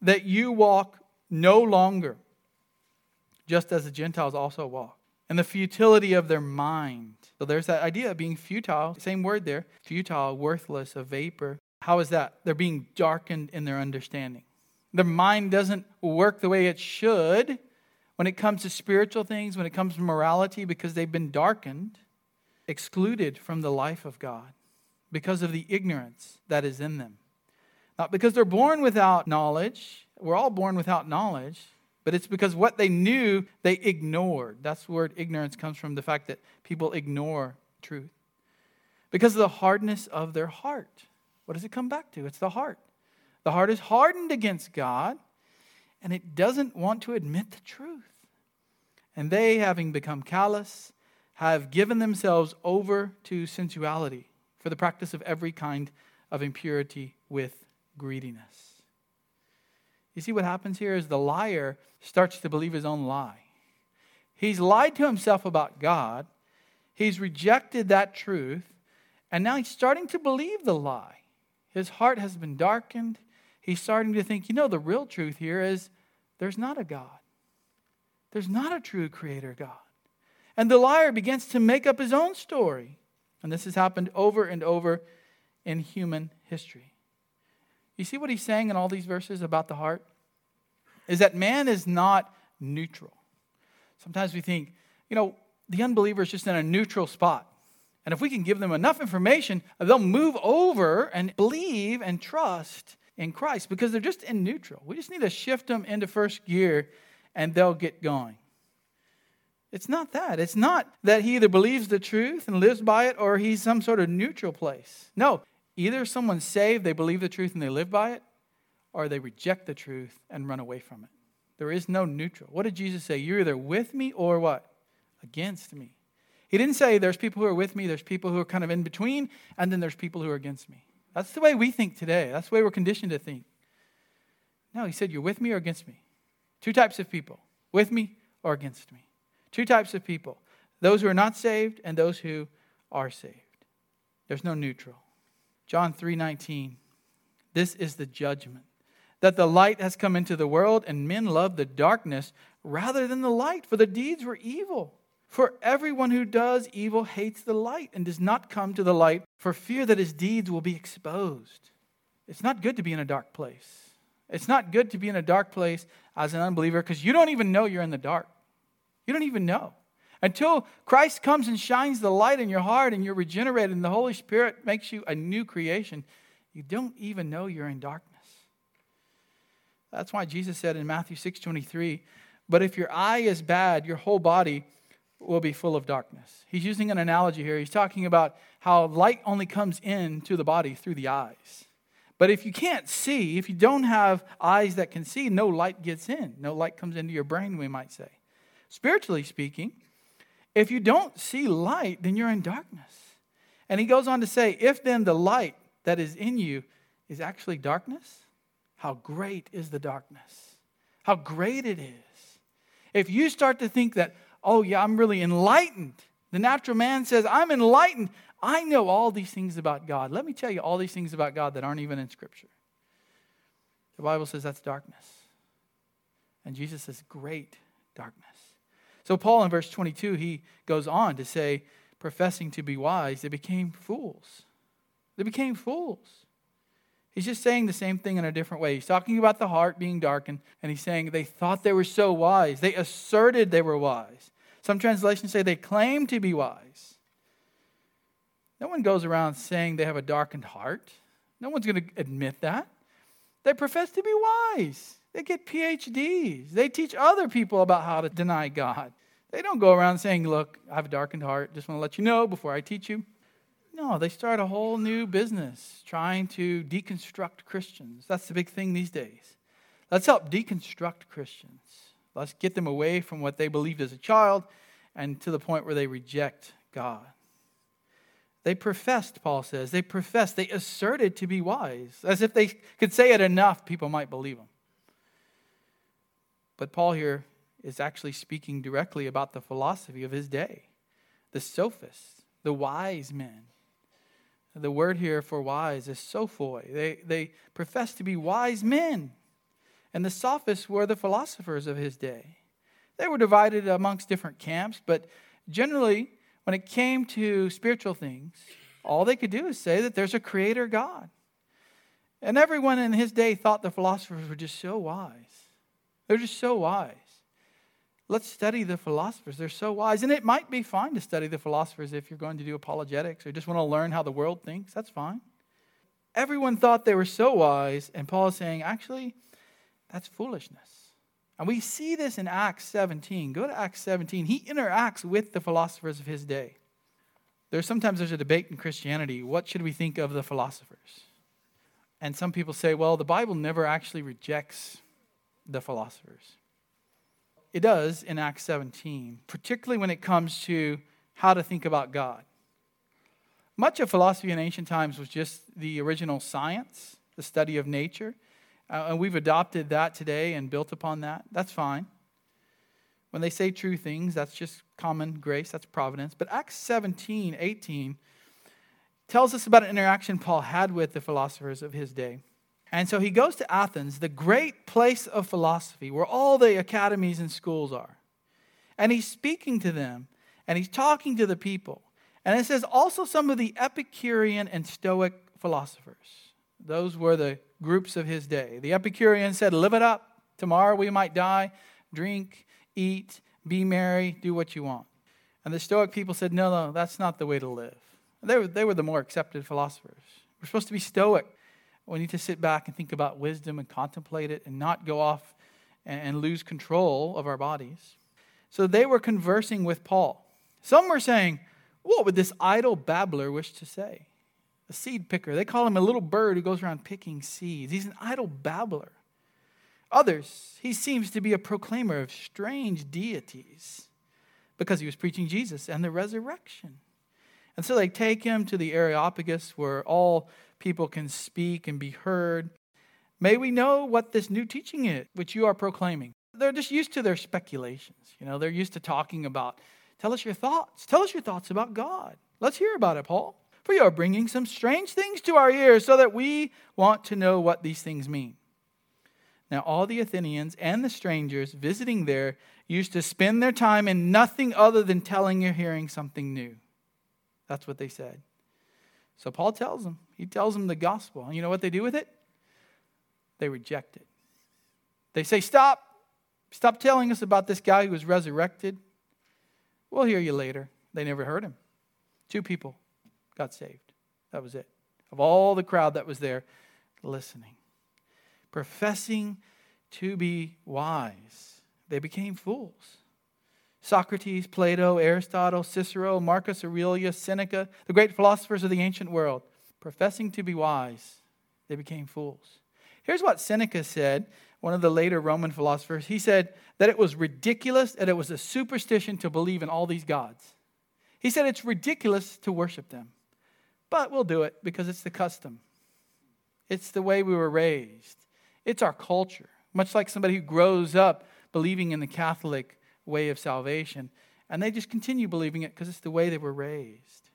A: that you walk no longer just as the Gentiles also walk, and the futility of their mind so there's that idea of being futile. Same word there futile, worthless, a vapor. How is that? They're being darkened in their understanding. Their mind doesn't work the way it should when it comes to spiritual things, when it comes to morality, because they've been darkened, excluded from the life of God because of the ignorance that is in them. Not because they're born without knowledge. We're all born without knowledge. But it's because what they knew, they ignored. That's where ignorance comes from the fact that people ignore truth. Because of the hardness of their heart. What does it come back to? It's the heart. The heart is hardened against God, and it doesn't want to admit the truth. And they, having become callous, have given themselves over to sensuality for the practice of every kind of impurity with greediness. You see what happens here is the liar starts to believe his own lie. He's lied to himself about God, he's rejected that truth, and now he's starting to believe the lie. His heart has been darkened. He's starting to think, you know, the real truth here is there's not a God. There's not a true creator God. And the liar begins to make up his own story. And this has happened over and over in human history. You see what he's saying in all these verses about the heart? Is that man is not neutral. Sometimes we think, you know, the unbeliever is just in a neutral spot. And if we can give them enough information, they'll move over and believe and trust in Christ because they're just in neutral. We just need to shift them into first gear and they'll get going. It's not that. It's not that he either believes the truth and lives by it or he's some sort of neutral place. No, Either someone's saved, they believe the truth and they live by it, or they reject the truth and run away from it. There is no neutral. What did Jesus say? You're either with me or what? Against me. He didn't say there's people who are with me, there's people who are kind of in between, and then there's people who are against me. That's the way we think today. That's the way we're conditioned to think. No, he said, You're with me or against me. Two types of people with me or against me. Two types of people those who are not saved and those who are saved. There's no neutral. John 3:19. This is the judgment that the light has come into the world and men love the darkness rather than the light for the deeds were evil. For everyone who does evil hates the light and does not come to the light for fear that his deeds will be exposed. It's not good to be in a dark place. It's not good to be in a dark place as an unbeliever because you don't even know you're in the dark. You don't even know. Until Christ comes and shines the light in your heart and you're regenerated and the Holy Spirit makes you a new creation, you don't even know you're in darkness. That's why Jesus said in Matthew 6 23, but if your eye is bad, your whole body will be full of darkness. He's using an analogy here. He's talking about how light only comes into the body through the eyes. But if you can't see, if you don't have eyes that can see, no light gets in. No light comes into your brain, we might say. Spiritually speaking, if you don't see light, then you're in darkness. And he goes on to say, If then the light that is in you is actually darkness, how great is the darkness? How great it is. If you start to think that, oh, yeah, I'm really enlightened, the natural man says, I'm enlightened. I know all these things about God. Let me tell you all these things about God that aren't even in Scripture. The Bible says that's darkness. And Jesus says, great darkness. So, Paul in verse 22, he goes on to say, professing to be wise, they became fools. They became fools. He's just saying the same thing in a different way. He's talking about the heart being darkened, and he's saying they thought they were so wise. They asserted they were wise. Some translations say they claimed to be wise. No one goes around saying they have a darkened heart. No one's going to admit that. They profess to be wise. They get PhDs. They teach other people about how to deny God. They don't go around saying, Look, I have a darkened heart. Just want to let you know before I teach you. No, they start a whole new business trying to deconstruct Christians. That's the big thing these days. Let's help deconstruct Christians. Let's get them away from what they believed as a child and to the point where they reject God. They professed, Paul says, they professed, they asserted to be wise, as if they could say it enough, people might believe them. But Paul here is actually speaking directly about the philosophy of his day the sophists, the wise men. The word here for wise is sophoi. They, they profess to be wise men. And the sophists were the philosophers of his day. They were divided amongst different camps, but generally, when it came to spiritual things, all they could do is say that there's a creator God. And everyone in his day thought the philosophers were just so wise. They're just so wise. Let's study the philosophers. They're so wise. And it might be fine to study the philosophers if you're going to do apologetics or just want to learn how the world thinks. That's fine. Everyone thought they were so wise, and Paul is saying, actually, that's foolishness. And we see this in Acts 17. Go to Acts 17. He interacts with the philosophers of his day. There's sometimes there's a debate in Christianity. What should we think of the philosophers? And some people say, well, the Bible never actually rejects the philosophers. It does in Acts 17, particularly when it comes to how to think about God. Much of philosophy in ancient times was just the original science, the study of nature. Uh, and we've adopted that today and built upon that. That's fine. When they say true things, that's just common grace, that's providence. But Acts 17, 18 tells us about an interaction Paul had with the philosophers of his day. And so he goes to Athens, the great place of philosophy, where all the academies and schools are. And he's speaking to them, and he's talking to the people. And it says also some of the Epicurean and Stoic philosophers. Those were the groups of his day. The Epicurean said, Live it up. Tomorrow we might die. Drink, eat, be merry, do what you want. And the Stoic people said, No, no, that's not the way to live. They were, they were the more accepted philosophers. We're supposed to be Stoic. We need to sit back and think about wisdom and contemplate it and not go off and lose control of our bodies. So they were conversing with Paul. Some were saying, What would this idle babbler wish to say? A seed picker. They call him a little bird who goes around picking seeds. He's an idle babbler. Others, he seems to be a proclaimer of strange deities because he was preaching Jesus and the resurrection. And so they take him to the Areopagus where all people can speak and be heard. May we know what this new teaching is, which you are proclaiming. They're just used to their speculations. You know, they're used to talking about, tell us your thoughts. Tell us your thoughts about God. Let's hear about it, Paul. For you are bringing some strange things to our ears so that we want to know what these things mean. Now, all the Athenians and the strangers visiting there used to spend their time in nothing other than telling or hearing something new. That's what they said. So Paul tells them, he tells them the gospel. And you know what they do with it? They reject it. They say, Stop. Stop telling us about this guy who was resurrected. We'll hear you later. They never heard him. Two people got saved. That was it. Of all the crowd that was there listening, professing to be wise, they became fools. Socrates, Plato, Aristotle, Cicero, Marcus Aurelius, Seneca, the great philosophers of the ancient world, professing to be wise, they became fools. Here's what Seneca said, one of the later Roman philosophers. He said that it was ridiculous and it was a superstition to believe in all these gods. He said it's ridiculous to worship them, but we'll do it because it's the custom. It's the way we were raised. It's our culture. Much like somebody who grows up believing in the Catholic way of salvation. And they just continue believing it because it's the way they were raised.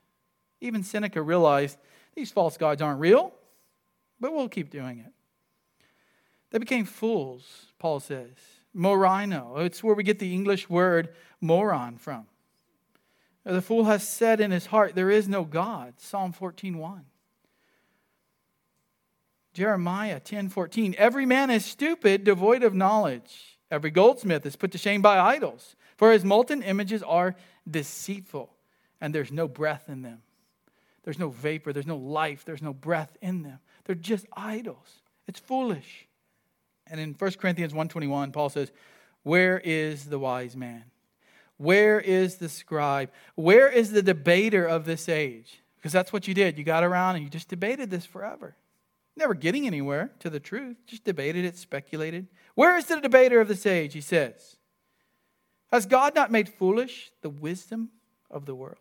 A: Even Seneca realized these false gods aren't real, but we'll keep doing it. They became fools, Paul says. Moraino, it's where we get the English word moron from. The fool has said in his heart, There is no God. Psalm 14:1. Jeremiah 10:14. Every man is stupid, devoid of knowledge. Every goldsmith is put to shame by idols, for his molten images are deceitful, and there's no breath in them. There's no vapor, there's no life, there's no breath in them. They're just idols. It's foolish. And in 1 Corinthians 1:21, Paul says, "Where is the wise man? Where is the scribe? Where is the debater of this age?" Because that's what you did. You got around and you just debated this forever. Never getting anywhere to the truth, just debated it, speculated. Where is the debater of this age? He says. Has God not made foolish the wisdom of the world?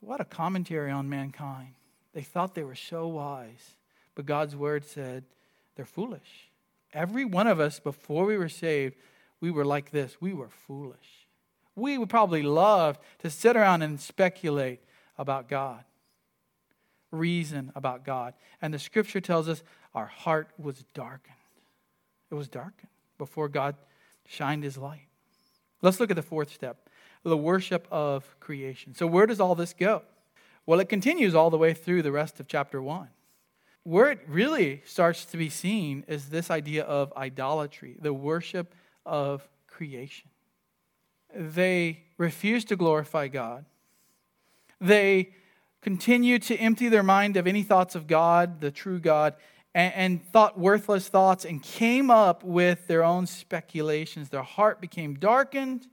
A: What a commentary on mankind. They thought they were so wise, but God's word said they're foolish. Every one of us, before we were saved, we were like this. We were foolish. We would probably love to sit around and speculate about God, reason about God. And the scripture tells us our heart was darkened. It was darkened before God shined his light. Let's look at the fourth step the worship of creation. So, where does all this go? Well, it continues all the way through the rest of chapter 1. Where it really starts to be seen is this idea of idolatry, the worship of creation. They refuse to glorify God. They continue to empty their mind of any thoughts of God, the true God, and, and, thought worthless thoughts and came up with their own speculations. Their heart became darkened.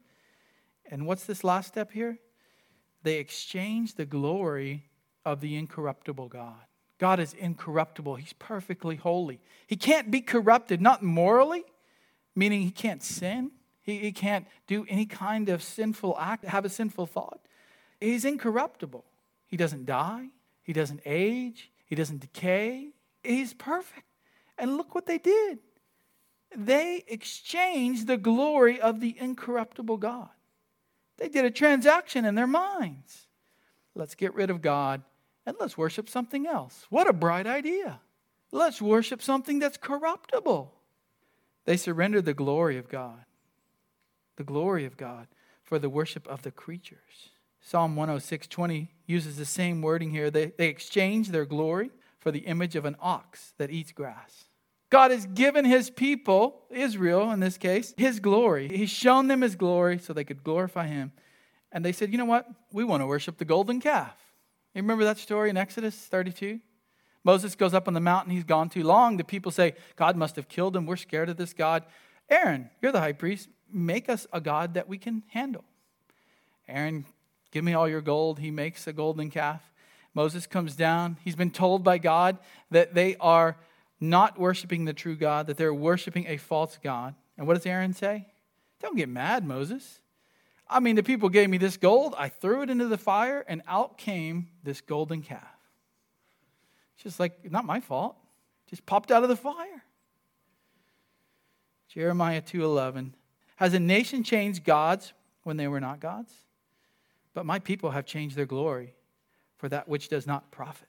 A: And what's this last step here? They exchanged the glory of the incorruptible God. God is incorruptible. He's perfectly holy. He can't be corrupted, not morally, meaning he can't sin. He, he can't do any kind of sinful act, have a sinful thought. He's incorruptible. He doesn't die. He doesn't age. He doesn't decay. He's perfect. And look what they did. They exchanged the glory of the incorruptible God. They did a transaction in their minds. Let's get rid of God and let's worship something else. What a bright idea. Let's worship something that's corruptible. They surrendered the glory of God, the glory of God, for the worship of the creatures. Psalm 106 20 uses the same wording here. They, they exchange their glory for the image of an ox that eats grass. God has given his people, Israel in this case, his glory. He's shown them his glory so they could glorify him. And they said, you know what? We want to worship the golden calf. You remember that story in Exodus 32? Moses goes up on the mountain. He's gone too long. The people say, God must have killed him. We're scared of this God. Aaron, you're the high priest. Make us a God that we can handle. Aaron, give me all your gold. He makes a golden calf. Moses comes down. He's been told by God that they are not worshiping the true God, that they're worshiping a false God. And what does Aaron say? Don't get mad, Moses. I mean, the people gave me this gold. I threw it into the fire, and out came this golden calf. Just like, not my fault. Just popped out of the fire. Jeremiah 2:11 Has a nation changed gods when they were not gods? But my people have changed their glory for that which does not profit.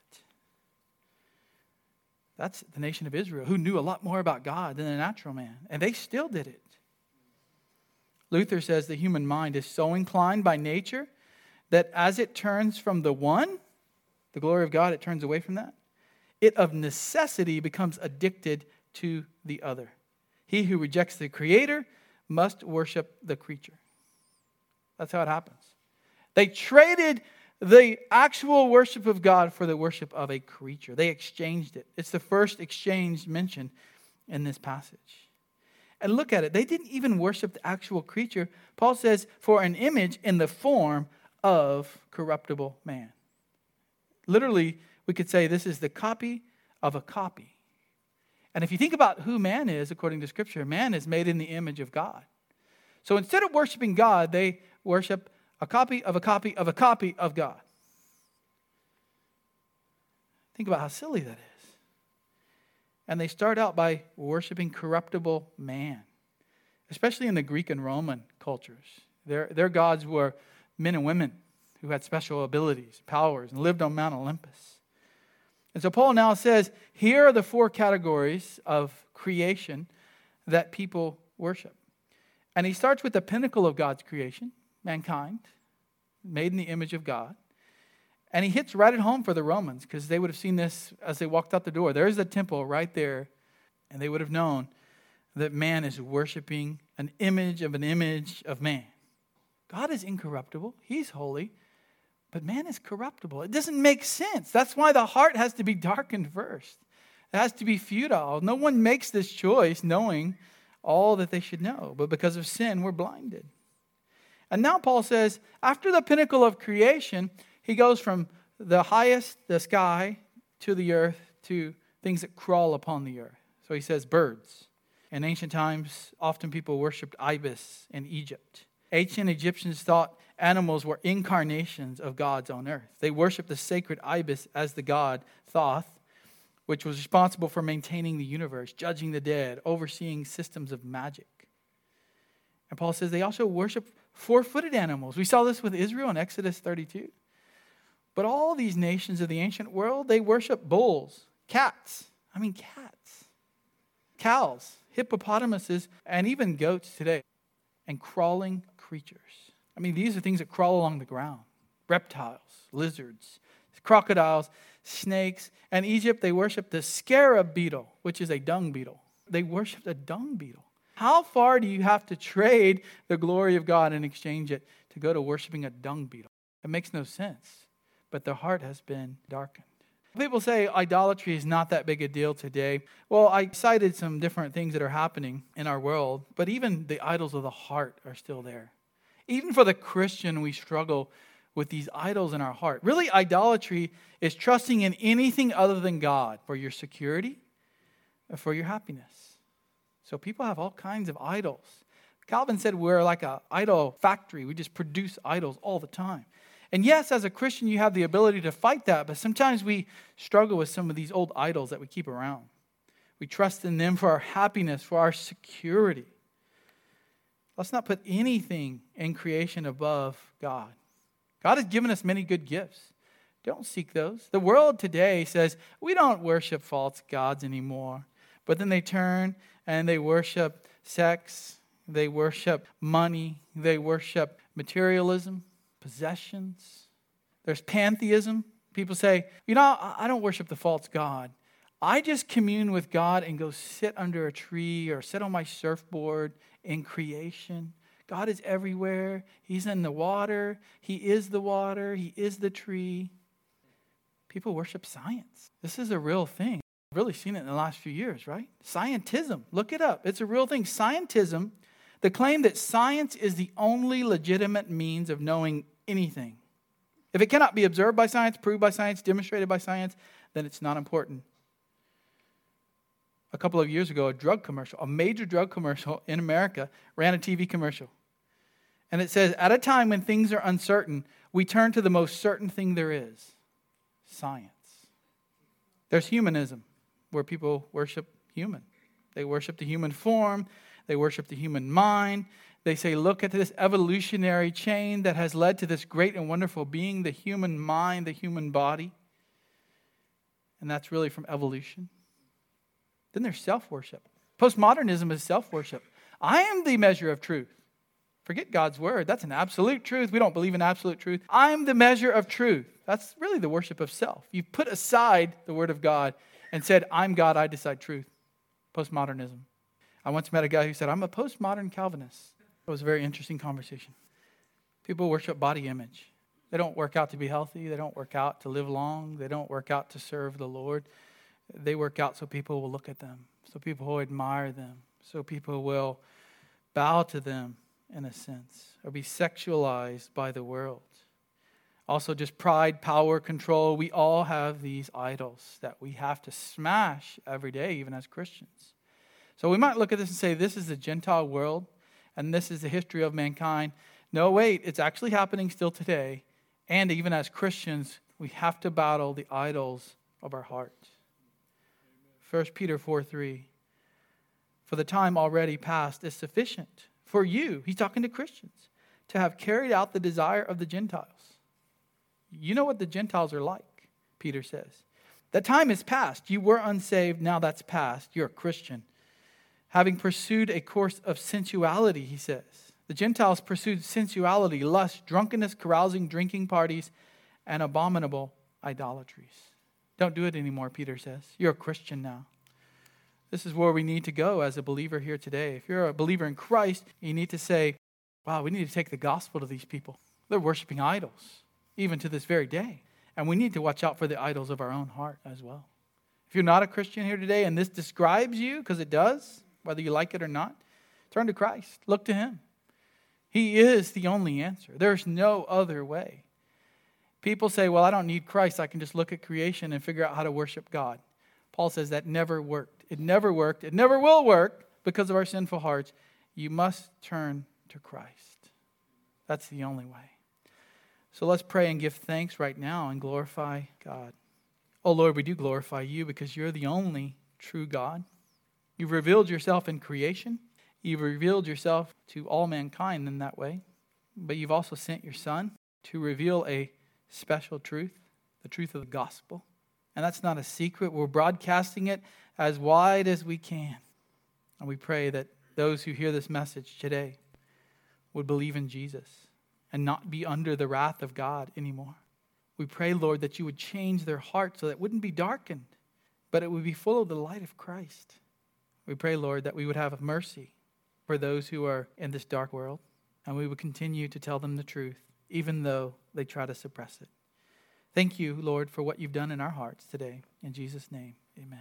A: That's the nation of Israel, who knew a lot more about God than the natural man, and they still did it. Luther says the human mind is so inclined by nature that as it turns from the one, the glory of God, it turns away from that. It of necessity becomes addicted to the other. He who rejects the creator must worship the creature. That's how it happens. They traded the actual worship of God for the worship of a creature. They exchanged it. It's the first exchange mentioned in this passage. And look at it. They didn't even worship the actual creature. Paul says, for an image in the form of corruptible man. Literally, we could say this is the copy of a copy. And if you think about who man is, according to Scripture, man is made in the image of God. So instead of worshiping God, they worship a copy of a copy of a copy of God. Think about how silly that is. And they start out by worshiping corruptible man, especially in the Greek and Roman cultures. Their, their gods were men and women who had special abilities, powers, and lived on Mount Olympus. And so Paul now says here are the four categories of creation that people worship. And he starts with the pinnacle of God's creation, mankind, made in the image of God. And he hits right at home for the Romans because they would have seen this as they walked out the door. There's the temple right there, and they would have known that man is worshiping an image of an image of man. God is incorruptible, He's holy, But man is corruptible. It doesn't make sense. That's why the heart has to be darkened first. It has to be futile. No one makes this choice knowing all that they should know. But because of sin, we're blinded. And now Paul says, after the pinnacle of creation, he goes from the highest, the sky, to the earth, to things that crawl upon the earth. So he says birds. In ancient times, often people worshipped ibis in Egypt. Ancient Egyptians thought animals were incarnations of gods on earth. They worshiped the sacred ibis as the god Thoth, which was responsible for maintaining the universe, judging the dead, overseeing systems of magic. And Paul says they also worship four footed animals. We saw this with Israel in Exodus 32. But all these nations of the ancient world, they worship bulls, cats. I mean, cats, cows, hippopotamuses, and even goats today, and crawling creatures. I mean, these are things that crawl along the ground reptiles, lizards, crocodiles, snakes. And Egypt, they worship the scarab beetle, which is a dung beetle. They worship a dung beetle. How far do you have to trade the glory of God and exchange it to go to worshiping a dung beetle? It makes no sense. But their heart has been darkened. People say idolatry is not that big a deal today. Well, I cited some different things that are happening in our world, but even the idols of the heart are still there. Even for the Christian, we struggle with these idols in our heart. Really, idolatry is trusting in anything other than God for your security, for your happiness. So people have all kinds of idols. Calvin said we're like an idol factory. We just produce idols all the time. And yes, as a Christian, you have the ability to fight that, but sometimes we struggle with some of these old idols that we keep around. We trust in them for our happiness, for our security. Let's not put anything in creation above God. God has given us many good gifts. Don't seek those. The world today says we don't worship false gods anymore. But then they turn and they worship sex, they worship money, they worship materialism, possessions. There's pantheism. People say, you know, I don't worship the false God. I just commune with God and go sit under a tree or sit on my surfboard in creation. God is everywhere. He's in the water. He is the water. He is the tree. People worship science. This is a real thing I've really seen it in the last few years, right? Scientism. Look it up. It's a real thing. Scientism, the claim that science is the only legitimate means of knowing anything. If it cannot be observed by science, proved by science, demonstrated by science, then it's not important. A couple of years ago, a drug commercial, a major drug commercial in America, ran a TV commercial. And it says, At a time when things are uncertain, we turn to the most certain thing there is science. There's humanism where people worship human. They worship the human form, they worship the human mind. They say, look at this evolutionary chain that has led to this great and wonderful being, the human mind, the human body. And that's really from evolution. Then there's self worship. Postmodernism is self worship. I am the measure of truth. Forget God's word. That's an absolute truth. We don't believe in absolute truth. I'm the measure of truth. That's really the worship of self. You put aside the word of God and said, I'm God, I decide truth. Postmodernism. I once met a guy who said, I'm a postmodern Calvinist. It was a very interesting conversation. People worship body image. They don't work out to be healthy. They don't work out to live long. They don't work out to serve the Lord. They work out so people will look at them, so people will admire them, so people will bow to them in a sense, or be sexualized by the world also just pride, power, control. We all have these idols that we have to smash every day, even as Christians. So we might look at this and say, this is the Gentile world, and this is the history of mankind. No, wait, it's actually happening still today. And even as Christians, we have to battle the idols of our heart. 1 Peter 4 3. For the time already past is sufficient for you, he's talking to Christians, to have carried out the desire of the Gentiles you know what the Gentiles are like, Peter says. The time is past. You were unsaved, now that's past. You're a Christian. Having pursued a course of sensuality, he says. The Gentiles pursued sensuality, lust, drunkenness, carousing, drinking parties, and abominable idolatries. Don't do it anymore, Peter says. You're a Christian now. This is where we need to go as a believer here today. If you're a believer in Christ, you need to say, wow, we need to take the gospel to these people. They're worshiping idols. even to this very day. And we need to watch out for the idols of our own heart as well. If you're not a Christian here today and this describes you, because it does, whether you like it or not, turn to Christ. Look to Him. He is the only answer. There's no other way. People say, well, I don't need Christ. I can just look at creation and figure out how to worship God. Paul says that never worked. It never worked. It never will work because of our sinful hearts. You must turn to Christ. That's the only way. So let's pray and give thanks right now and glorify God. Oh Lord, we do glorify you because you're the only true God. You've revealed yourself in creation. You've revealed yourself to all mankind in that way. But you've also sent your Son to reveal a special truth, the truth of the gospel. And that's not a secret. We're broadcasting it as wide as we can. And we pray that those who hear this message today would believe in Jesus and not be under the wrath of God anymore. We pray, Lord, that you would change their hearts so that it wouldn't be darkened, but it would be full of the light of Christ. We pray, Lord, that we would have mercy for those who are in this dark world, and we would continue to tell them the truth, even though they try to suppress it. Thank you, Lord, for what you've done in our hearts today. In Jesus' name, amen.